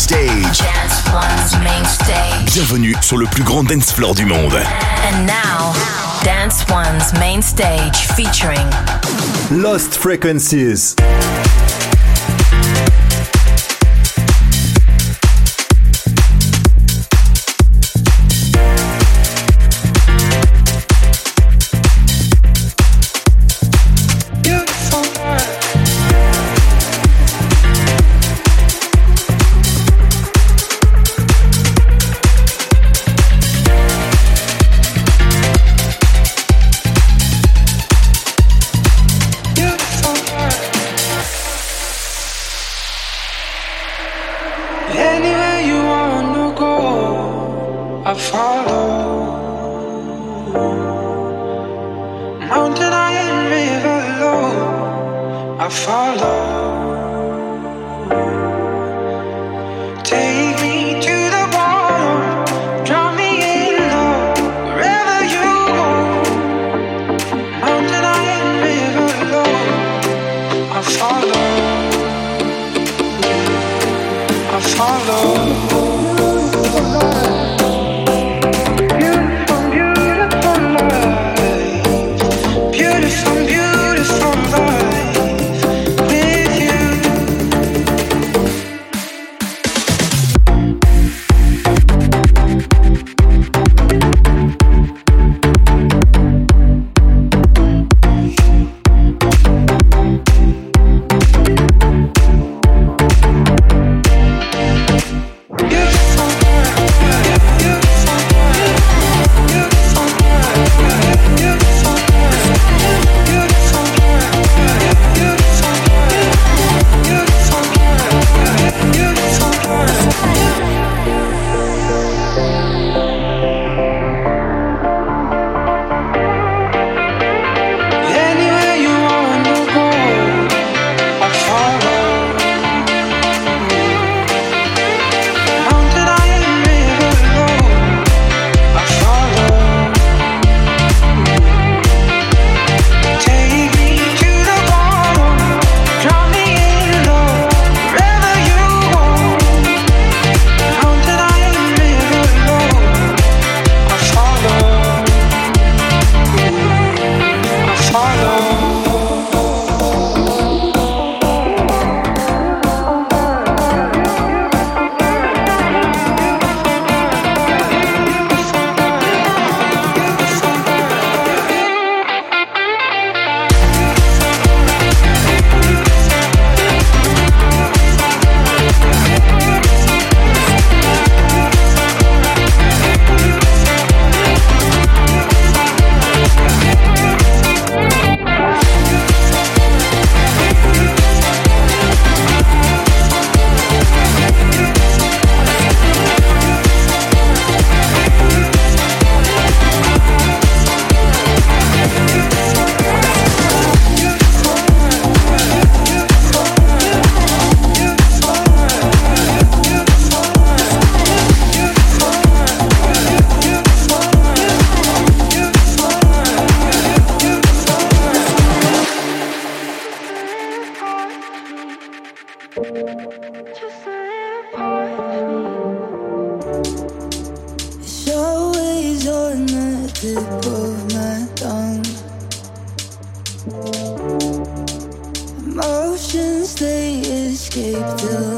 stage. Dance One's main stage. Bienvenue sur le plus grand dance floor du monde. And now, Dance One's main stage featuring Lost Frequencies. tip of my tongue. Emotions they escape the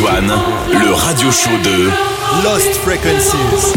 One, le radio show de Lost Frequencies.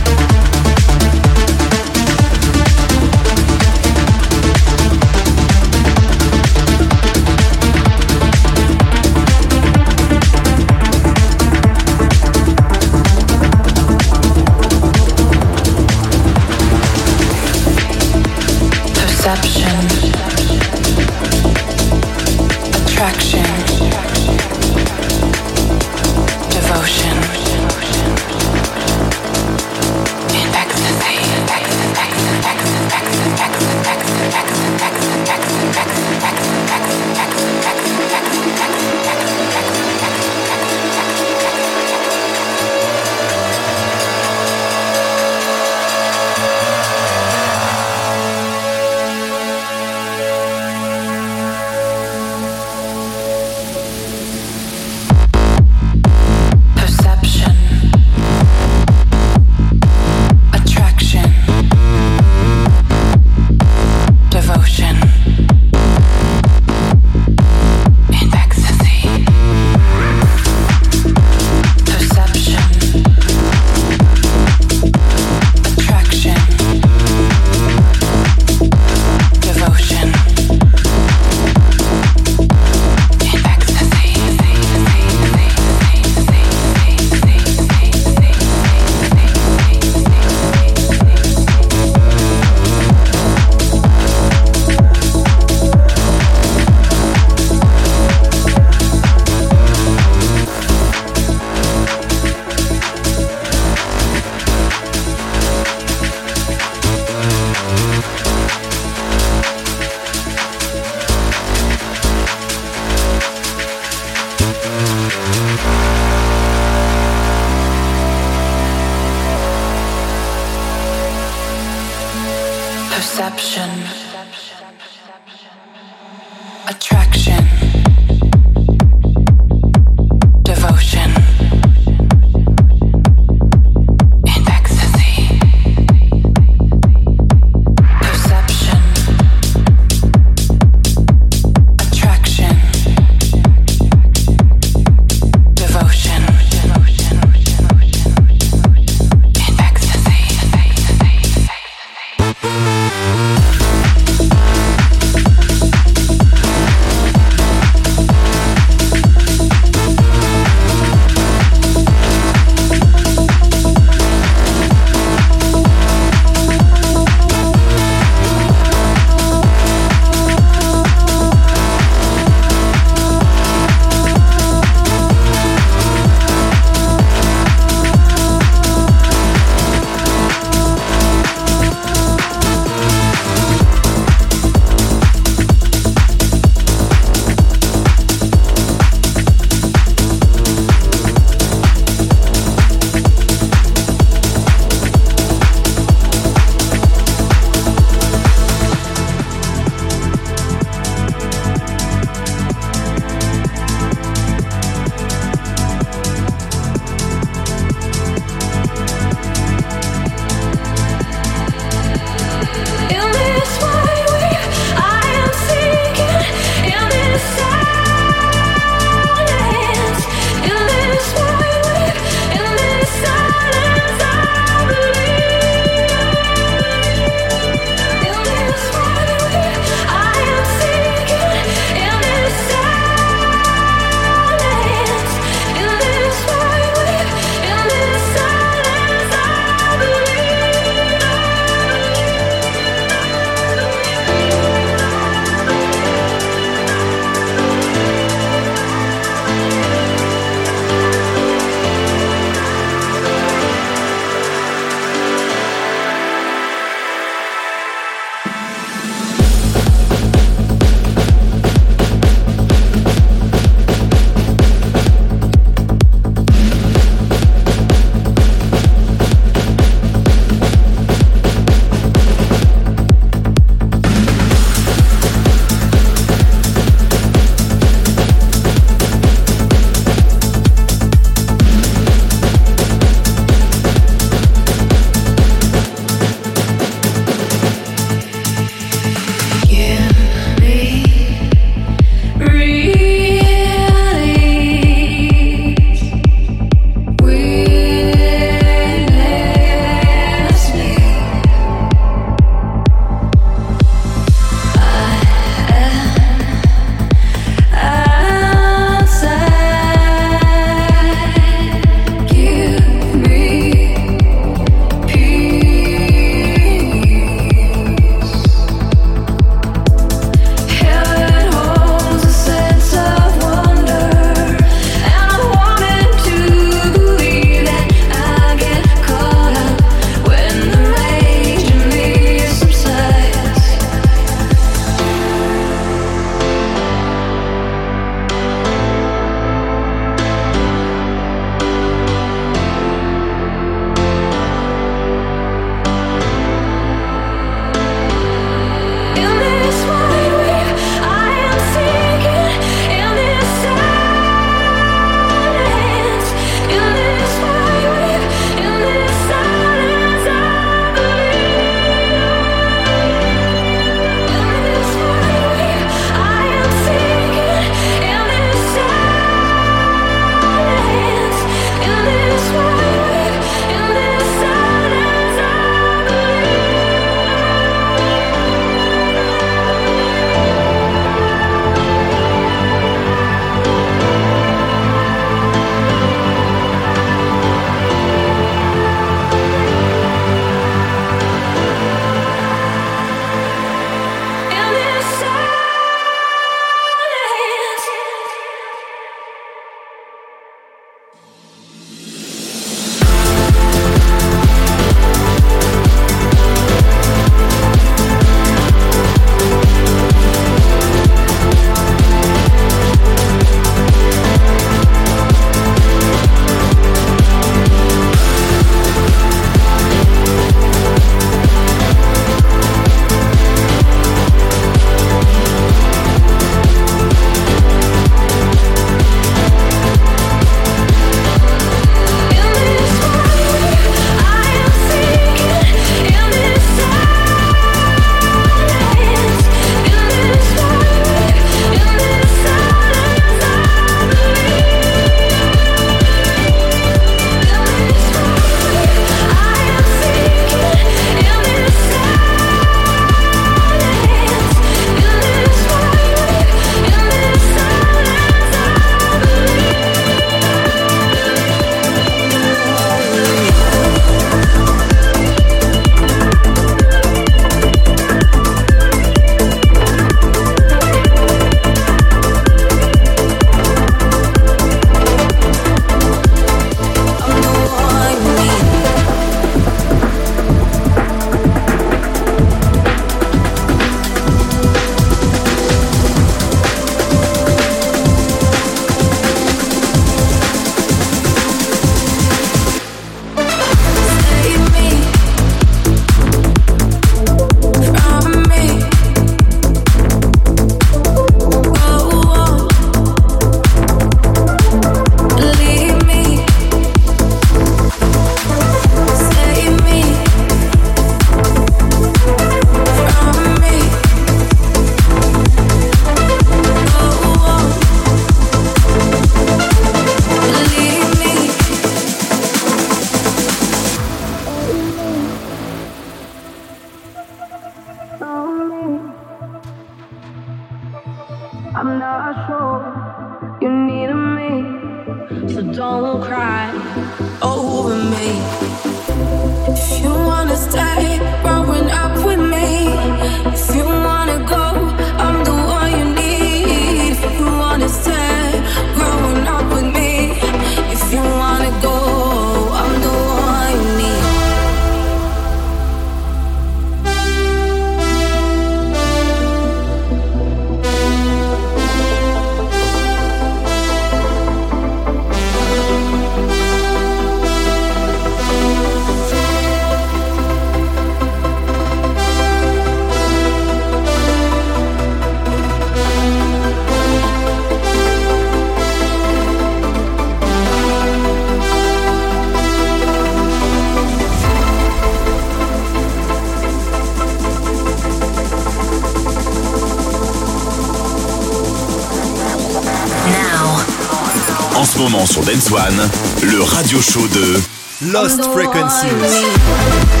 Sur Dance One, le radio show de Lost Frequencies.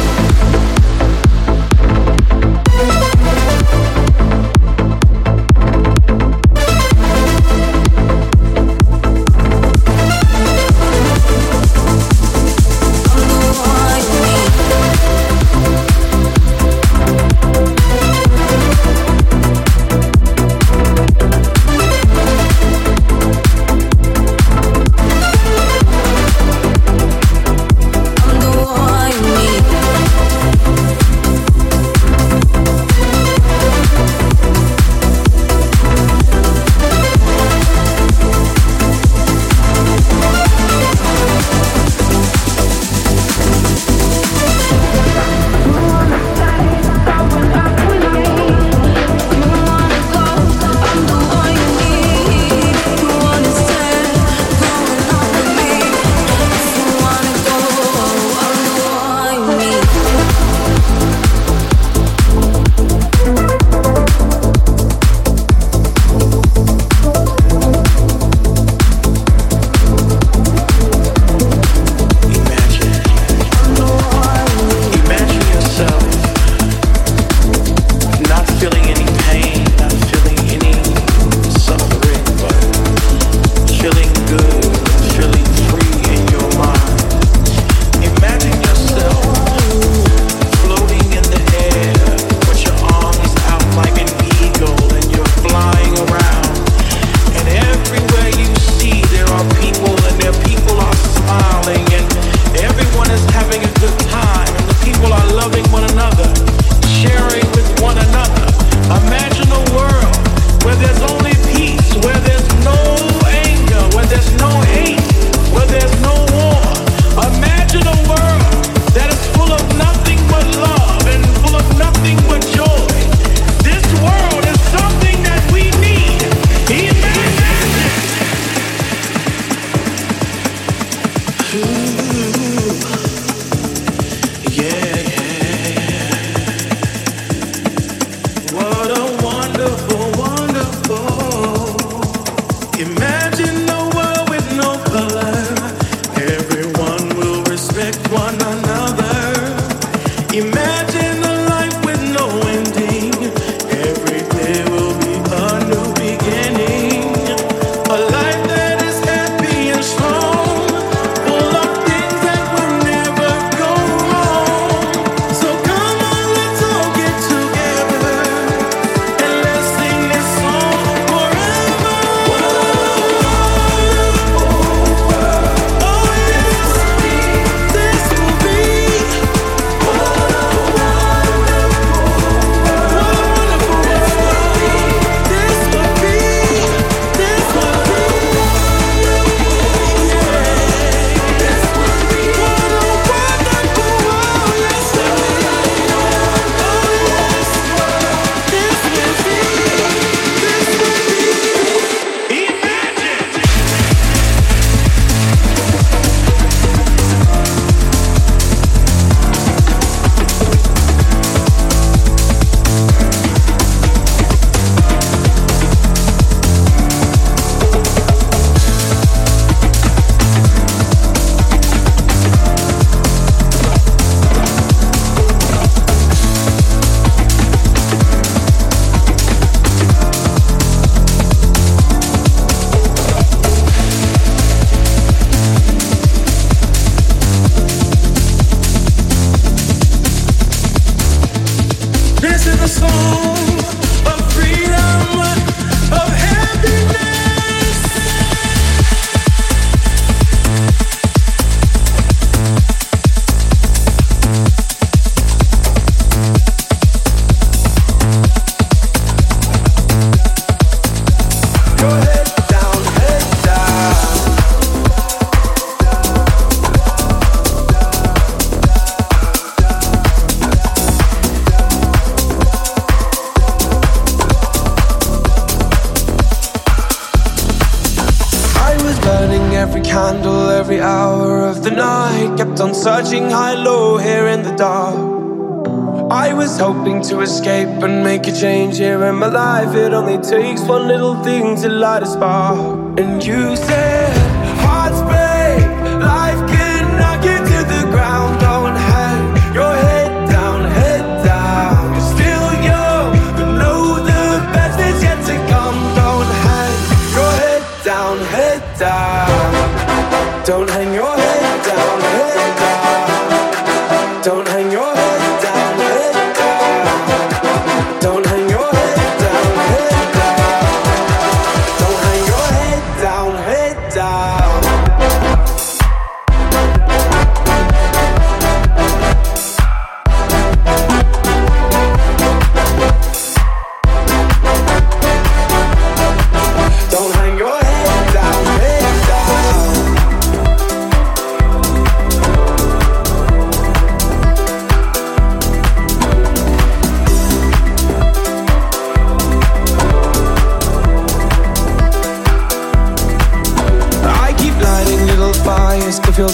Dark. I was hoping to escape and make a change here in my life. It only takes one little thing to light a spark. And you said,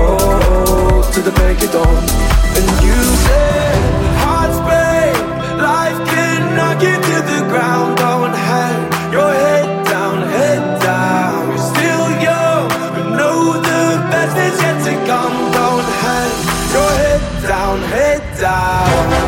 Oh, to the break of dawn. And you said, hearts break, life can knock you to the ground. Don't hang your head down, head down. You're still young, but know the best is yet to come. Don't hang your head down, head down.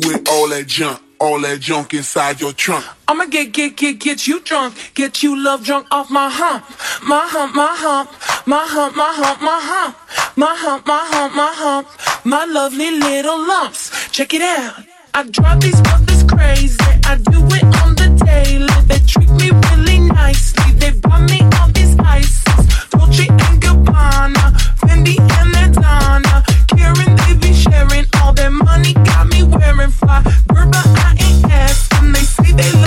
That junk All that junk inside your trunk. I'ma get, get, get, get you drunk. Get you love drunk off my hump. My hump, my hump. My hump, my hump, my hump. My hump, my hump, my hump. My lovely little lumps. Check it out. I drive these brothers crazy. I do it on the daily. They treat me really nicely. They buy me wearing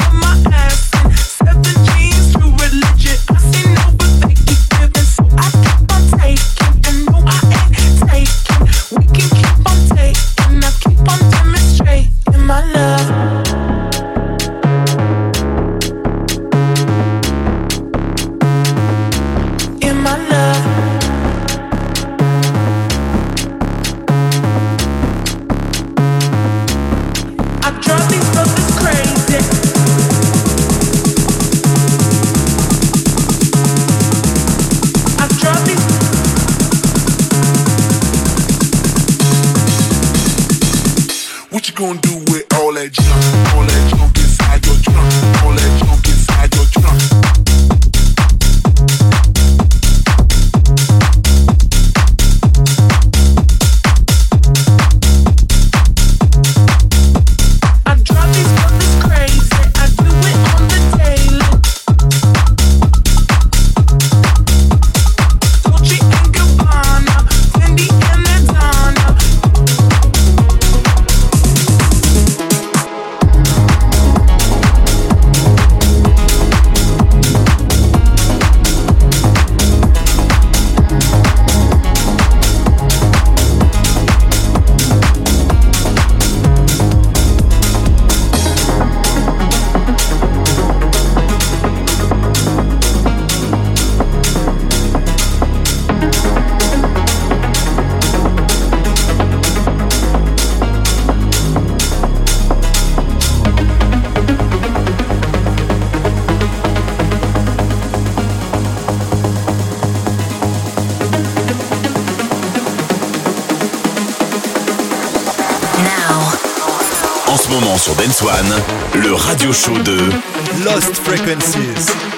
fly. Gerber, I le radio show de Lost Frequencies.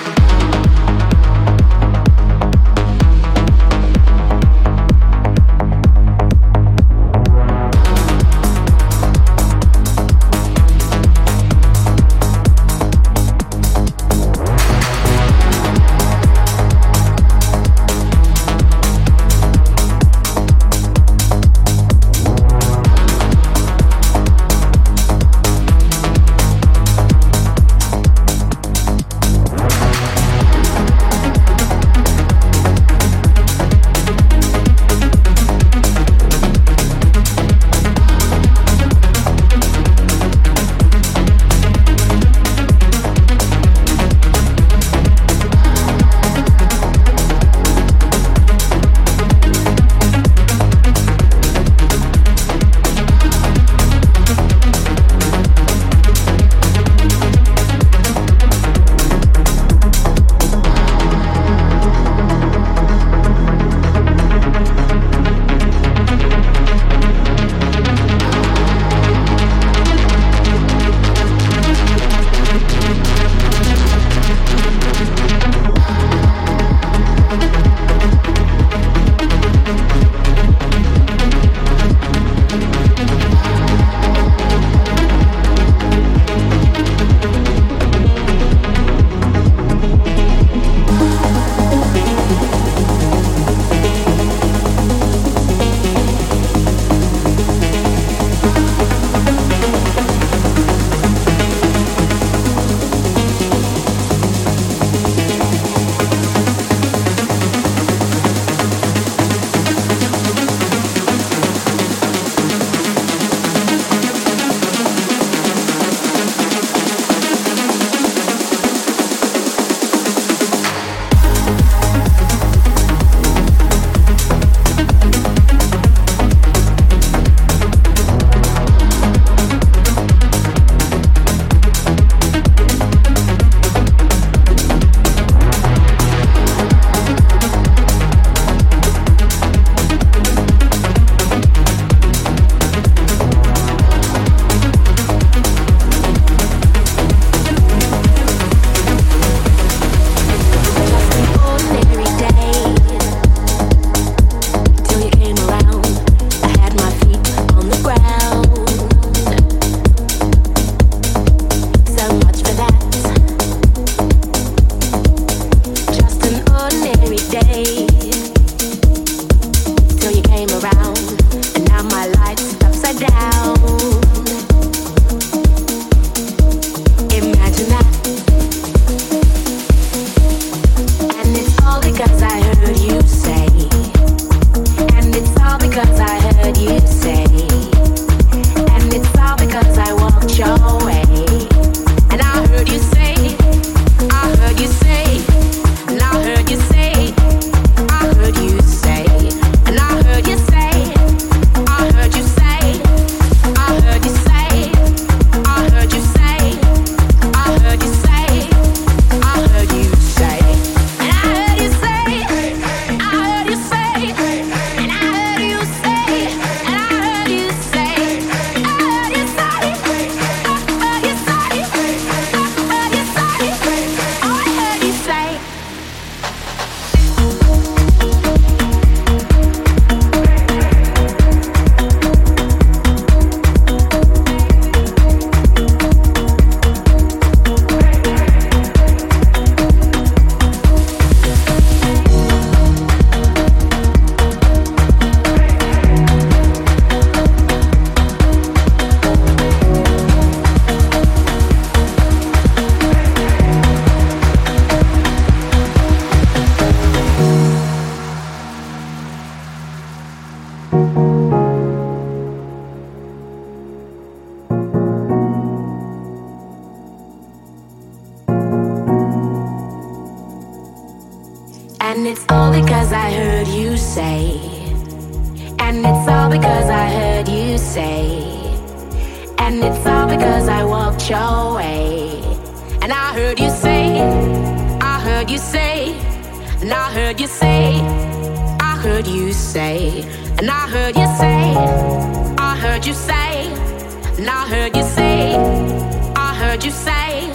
Heard you say,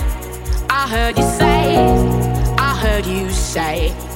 I heard you say, I heard you say.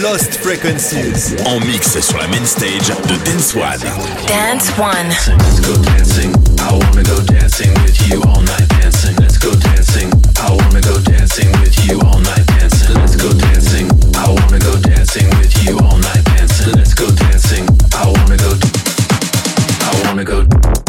Lost Frequencies. En mix sur la main stage de Dance One. Dance One. Let's go dancing. I wanna go dancing with you all night dancing. Let's go dancing. I wanna go dancing with you all night dancing. Let's go dancing. I wanna go dancing with you all night dancing. Let's go dancing. I wanna go. I wanna go.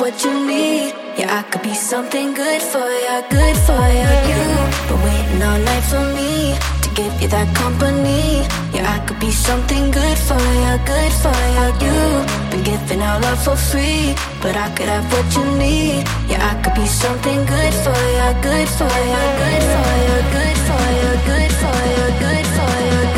what you need. Yeah, I could be something good for ya, good for ya. You been waiting all night for me to give you that company. Yeah, I could be something good for ya, good for ya. You been giving our love for free, but I could have what you need. Yeah, I could be something good for ya, good for ya, good for ya, good for ya, good for ya, good for ya.